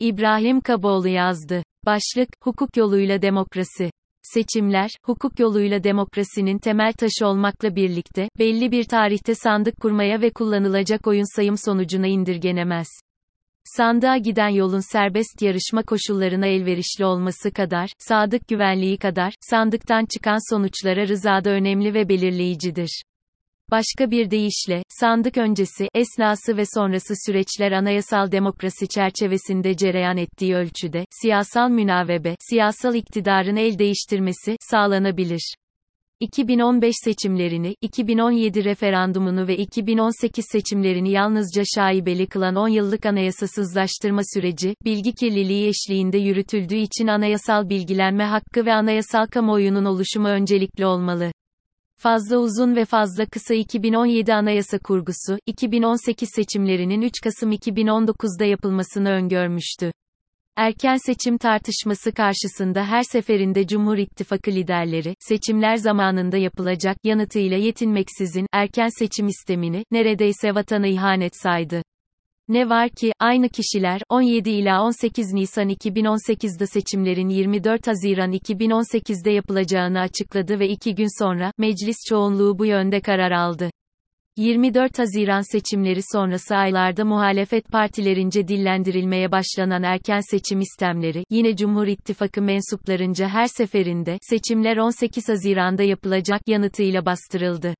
İbrahim Kaboğlu yazdı. Başlık, hukuk yoluyla demokrasi. Seçimler, hukuk yoluyla demokrasinin temel taşı olmakla birlikte, belli bir tarihte sandık kurmaya ve kullanılacak oyun sayım sonucuna indirgenemez. Sandığa giden yolun serbest yarışma koşullarına elverişli olması kadar, sadık güvenliği kadar, sandıktan çıkan sonuçlara rıza da önemli ve belirleyicidir. Başka bir deyişle, sandık öncesi, esnası ve sonrası süreçler anayasal demokrasi çerçevesinde cereyan ettiği ölçüde, siyasal münavebe, siyasal iktidarın el değiştirmesi, sağlanabilir. 2015 seçimlerini, 2017 referandumunu ve 2018 seçimlerini yalnızca şaibeli kılan 10 yıllık anayasasızlaştırma süreci, bilgi kirliliği eşliğinde yürütüldüğü için anayasal bilgilenme hakkı ve anayasal kamuoyunun oluşumu öncelikli olmalı. Fazla uzun ve fazla kısa 2017 Anayasa Kurgusu, 2018 seçimlerinin 3 Kasım 2019'da yapılmasını öngörmüştü. Erken seçim tartışması karşısında her seferinde Cumhur İttifakı liderleri, seçimler zamanında yapılacak yanıtıyla yetinmeksizin, erken seçim istemini, neredeyse vatana ihanet saydı. Ne var ki, aynı kişiler, 17 ila 18 Nisan 2018'de seçimlerin 24 Haziran 2018'de yapılacağını açıkladı ve iki gün sonra, meclis çoğunluğu bu yönde karar aldı. 24 Haziran seçimleri sonrası aylarda muhalefet partilerince dillendirilmeye başlanan erken seçim istemleri, yine Cumhur İttifakı mensuplarınca her seferinde, seçimler 18 Haziran'da yapılacak yanıtıyla bastırıldı.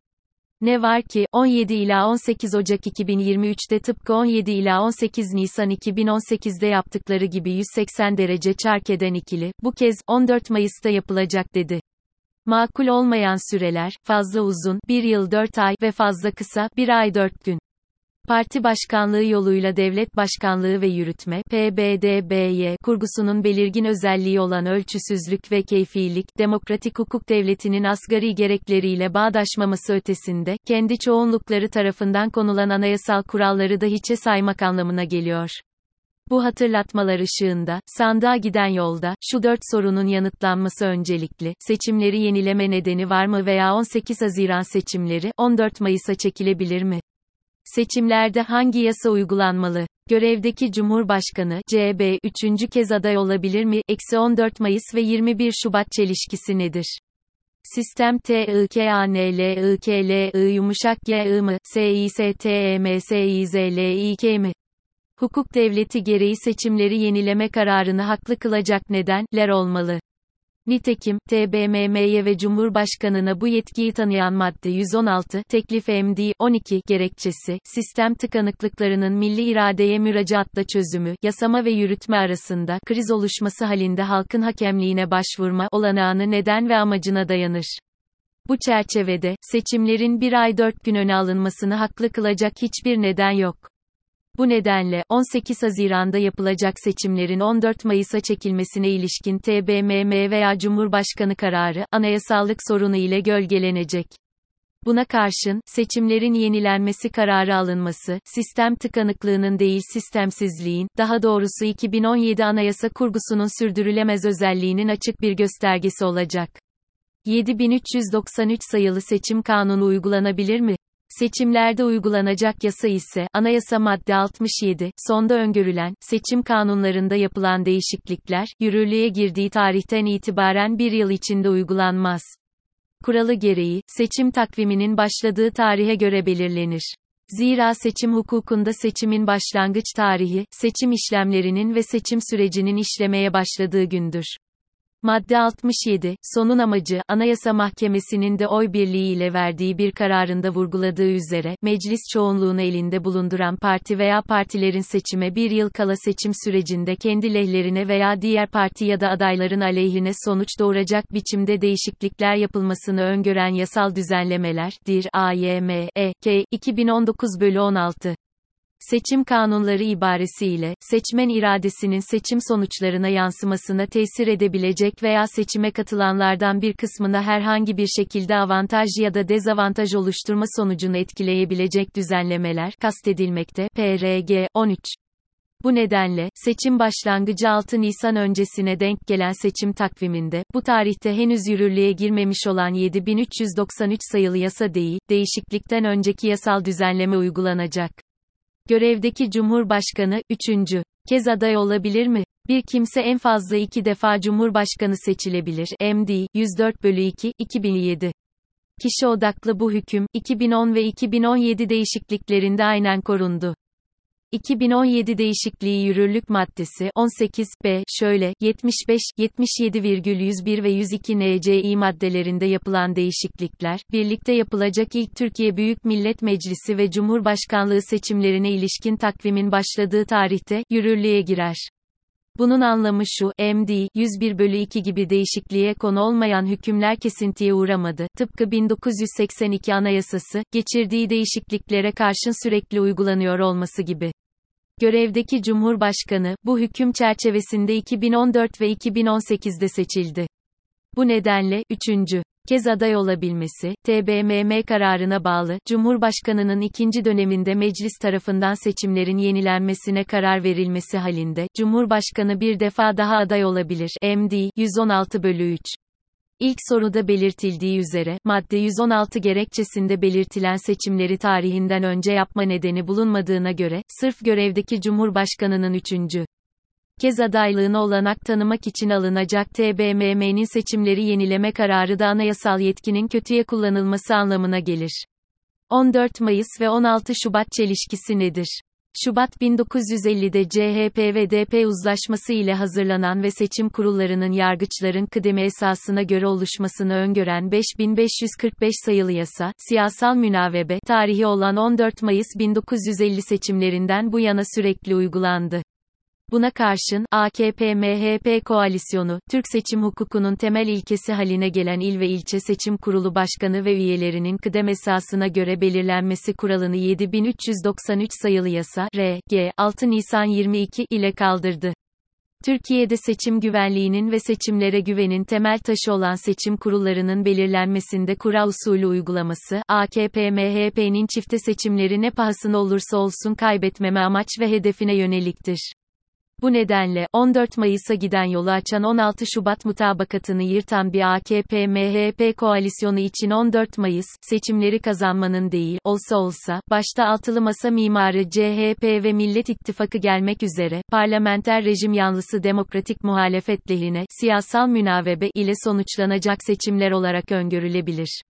Ne var ki, 17 ila 18 Ocak 2023'te tıpkı 17 ila 18 Nisan 2018'de yaptıkları gibi 180 derece çark eden ikili, bu kez, 14 Mayıs'ta yapılacak dedi. Makul olmayan süreler, fazla uzun, 1 yıl 4 ay ve fazla kısa, 1 ay 4 gün. Parti başkanlığı yoluyla devlet başkanlığı ve yürütme PBDBY kurgusunun belirgin özelliği olan ölçüsüzlük ve keyfilik, demokratik hukuk devletinin asgari gerekleriyle bağdaşmaması ötesinde, kendi çoğunlukları tarafından konulan anayasal kuralları da hiçe saymak anlamına geliyor. Bu hatırlatmalar ışığında, sandığa giden yolda, şu dört sorunun yanıtlanması öncelikli, seçimleri yenileme nedeni var mı veya 18 Haziran seçimleri, 14 Mayıs'a çekilebilir mi? Seçimlerde hangi yasa uygulanmalı? Görevdeki Cumhurbaşkanı, CB, üçüncü kez aday olabilir mi? Eksi 14 Mayıs ve 21 Şubat çelişkisi nedir? Sistem TIKANLIKLI yumuşak G mı, SİSTEMSİZLİK mi? Hukuk devleti gereği seçimleri yenileme kararını haklı kılacak nedenler olmalı. Nitekim, TBMM'ye ve Cumhurbaşkanına bu yetkiyi tanıyan madde 116, teklif MD 12 gerekçesi, sistem tıkanıklıklarının milli iradeye müracaatla çözümü, yasama ve yürütme arasında, kriz oluşması halinde halkın hakemliğine başvurma olanağını neden ve amacına dayanır. Bu çerçevede, seçimlerin bir ay dört gün öne alınmasını haklı kılacak hiçbir neden yok. Bu nedenle, 18 Haziran'da yapılacak seçimlerin 14 Mayıs'a çekilmesine ilişkin TBMM veya Cumhurbaşkanı kararı, anayasallık sorunu ile gölgelenecek. Buna karşın, seçimlerin yenilenmesi kararı alınması, sistem tıkanıklığının değil sistemsizliğin, daha doğrusu 2017 Anayasa kurgusunun sürdürülemez özelliğinin açık bir göstergesi olacak. 7393 sayılı seçim kanunu uygulanabilir mi? Seçimlerde uygulanacak yasa ise, Anayasa madde 67, sonda öngörülen, seçim kanunlarında yapılan değişiklikler, yürürlüğe girdiği tarihten itibaren bir yıl içinde uygulanmaz. Kuralı gereği, seçim takviminin başladığı tarihe göre belirlenir. Zira seçim hukukunda seçimin başlangıç tarihi, seçim işlemlerinin ve seçim sürecinin işlemeye başladığı gündür. Madde 67, sonun amacı, Anayasa Mahkemesi'nin de oy birliği ile verdiği bir kararında vurguladığı üzere, meclis çoğunluğunu elinde bulunduran parti veya partilerin seçime bir yıl kala seçim sürecinde kendi lehlerine veya diğer parti ya da adayların aleyhine sonuç doğuracak biçimde değişiklikler yapılmasını öngören yasal düzenlemeler, dir, AYM, E, K, 2019 bölü 16 seçim kanunları ibaresiyle, seçmen iradesinin seçim sonuçlarına yansımasına tesir edebilecek veya seçime katılanlardan bir kısmına herhangi bir şekilde avantaj ya da dezavantaj oluşturma sonucunu etkileyebilecek düzenlemeler, kastedilmekte, PRG, 13. Bu nedenle, seçim başlangıcı 6 Nisan öncesine denk gelen seçim takviminde, bu tarihte henüz yürürlüğe girmemiş olan 7393 sayılı yasa değil, değişiklikten önceki yasal düzenleme uygulanacak. Görevdeki Cumhurbaşkanı, üçüncü kez aday olabilir mi? Bir kimse en fazla iki defa Cumhurbaşkanı seçilebilir. MD, 104 bölü 2, 2007. Kişi odaklı bu hüküm, 2010 ve 2017 değişikliklerinde aynen korundu. 2017 değişikliği yürürlük maddesi 18 B şöyle 75 77,101 ve 102 NCİ maddelerinde yapılan değişiklikler birlikte yapılacak ilk Türkiye Büyük Millet Meclisi ve Cumhurbaşkanlığı seçimlerine ilişkin takvimin başladığı tarihte yürürlüğe girer. Bunun anlamı şu, MD, 101 bölü 2 gibi değişikliğe konu olmayan hükümler kesintiye uğramadı. Tıpkı 1982 Anayasası, geçirdiği değişikliklere karşın sürekli uygulanıyor olması gibi. Görevdeki Cumhurbaşkanı, bu hüküm çerçevesinde 2014 ve 2018'de seçildi. Bu nedenle, üçüncü kez aday olabilmesi, TBMM kararına bağlı, Cumhurbaşkanının ikinci döneminde meclis tarafından seçimlerin yenilenmesine karar verilmesi halinde, Cumhurbaşkanı bir defa daha aday olabilir. MD, 116 bölü 3. İlk soruda belirtildiği üzere, madde 116 gerekçesinde belirtilen seçimleri tarihinden önce yapma nedeni bulunmadığına göre, sırf görevdeki Cumhurbaşkanının üçüncü kez adaylığına olanak tanımak için alınacak TBMM'nin seçimleri yenileme kararı da anayasal yetkinin kötüye kullanılması anlamına gelir. 14 Mayıs ve 16 Şubat çelişkisi nedir? Şubat 1950'de CHP ve DP uzlaşması ile hazırlanan ve seçim kurullarının yargıçların kıdemi esasına göre oluşmasını öngören 5545 sayılı yasa, siyasal münavebe, tarihi olan 14 Mayıs 1950 seçimlerinden bu yana sürekli uygulandı. Buna karşın, AKP-MHP koalisyonu, Türk seçim hukukunun temel ilkesi haline gelen il ve ilçe seçim kurulu başkanı ve üyelerinin kıdem esasına göre belirlenmesi kuralını 7393 sayılı yasa, R.G. 6 Nisan 22 ile kaldırdı. Türkiye'de seçim güvenliğinin ve seçimlere güvenin temel taşı olan seçim kurullarının belirlenmesinde kura usulü uygulaması, AKP-MHP'nin çifte seçimleri ne pahasına olursa olsun kaybetmeme amaç ve hedefine yöneliktir. Bu nedenle, 14 Mayıs'a giden yolu açan 16 Şubat mutabakatını yırtan bir AKP-MHP koalisyonu için 14 Mayıs, seçimleri kazanmanın değil, olsa olsa, başta altılı masa mimarı CHP ve Millet İttifakı gelmek üzere, parlamenter rejim yanlısı demokratik muhalefet lehine, siyasal münavebe ile sonuçlanacak seçimler olarak öngörülebilir.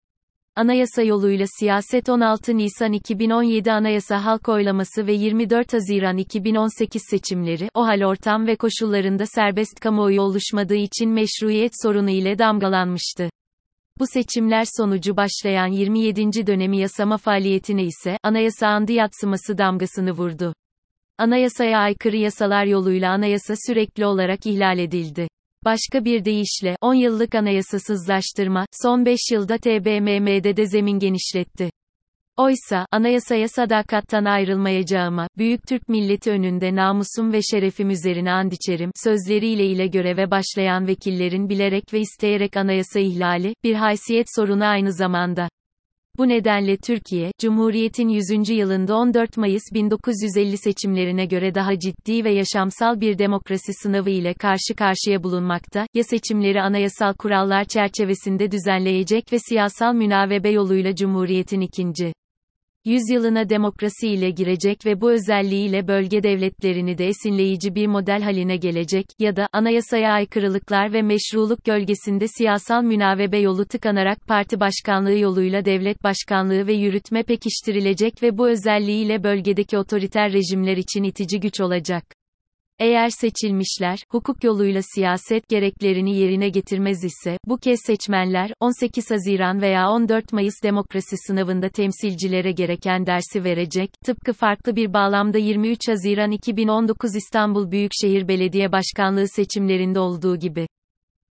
Anayasa yoluyla siyaset 16 Nisan 2017 Anayasa halk oylaması ve 24 Haziran 2018 seçimleri, o hal ortam ve koşullarında serbest kamuoyu oluşmadığı için meşruiyet sorunu ile damgalanmıştı. Bu seçimler sonucu başlayan 27. dönemi yasama faaliyetine ise, anayasa andı yatsıması damgasını vurdu. Anayasaya aykırı yasalar yoluyla anayasa sürekli olarak ihlal edildi. Başka bir deyişle, 10 yıllık anayasasızlaştırma, son 5 yılda TBMM'de de zemin genişletti. Oysa, anayasaya sadakattan ayrılmayacağıma, büyük Türk milleti önünde namusum ve şerefim üzerine and içerim, sözleriyle ile göreve başlayan vekillerin bilerek ve isteyerek anayasa ihlali, bir haysiyet sorunu aynı zamanda. Bu nedenle Türkiye, Cumhuriyet'in 100. yılında 14 Mayıs 1950 seçimlerine göre daha ciddi ve yaşamsal bir demokrasi sınavı ile karşı karşıya bulunmakta, ya seçimleri anayasal kurallar çerçevesinde düzenleyecek ve siyasal münavebe yoluyla Cumhuriyet'in ikinci yüzyılına demokrasi ile girecek ve bu özelliğiyle bölge devletlerini de esinleyici bir model haline gelecek, ya da, anayasaya aykırılıklar ve meşruluk gölgesinde siyasal münavebe yolu tıkanarak parti başkanlığı yoluyla devlet başkanlığı ve yürütme pekiştirilecek ve bu özelliğiyle bölgedeki otoriter rejimler için itici güç olacak. Eğer seçilmişler, hukuk yoluyla siyaset gereklerini yerine getirmez ise, bu kez seçmenler, 18 Haziran veya 14 Mayıs demokrasi sınavında temsilcilere gereken dersi verecek, tıpkı farklı bir bağlamda 23 Haziran 2019 İstanbul Büyükşehir Belediye Başkanlığı seçimlerinde olduğu gibi.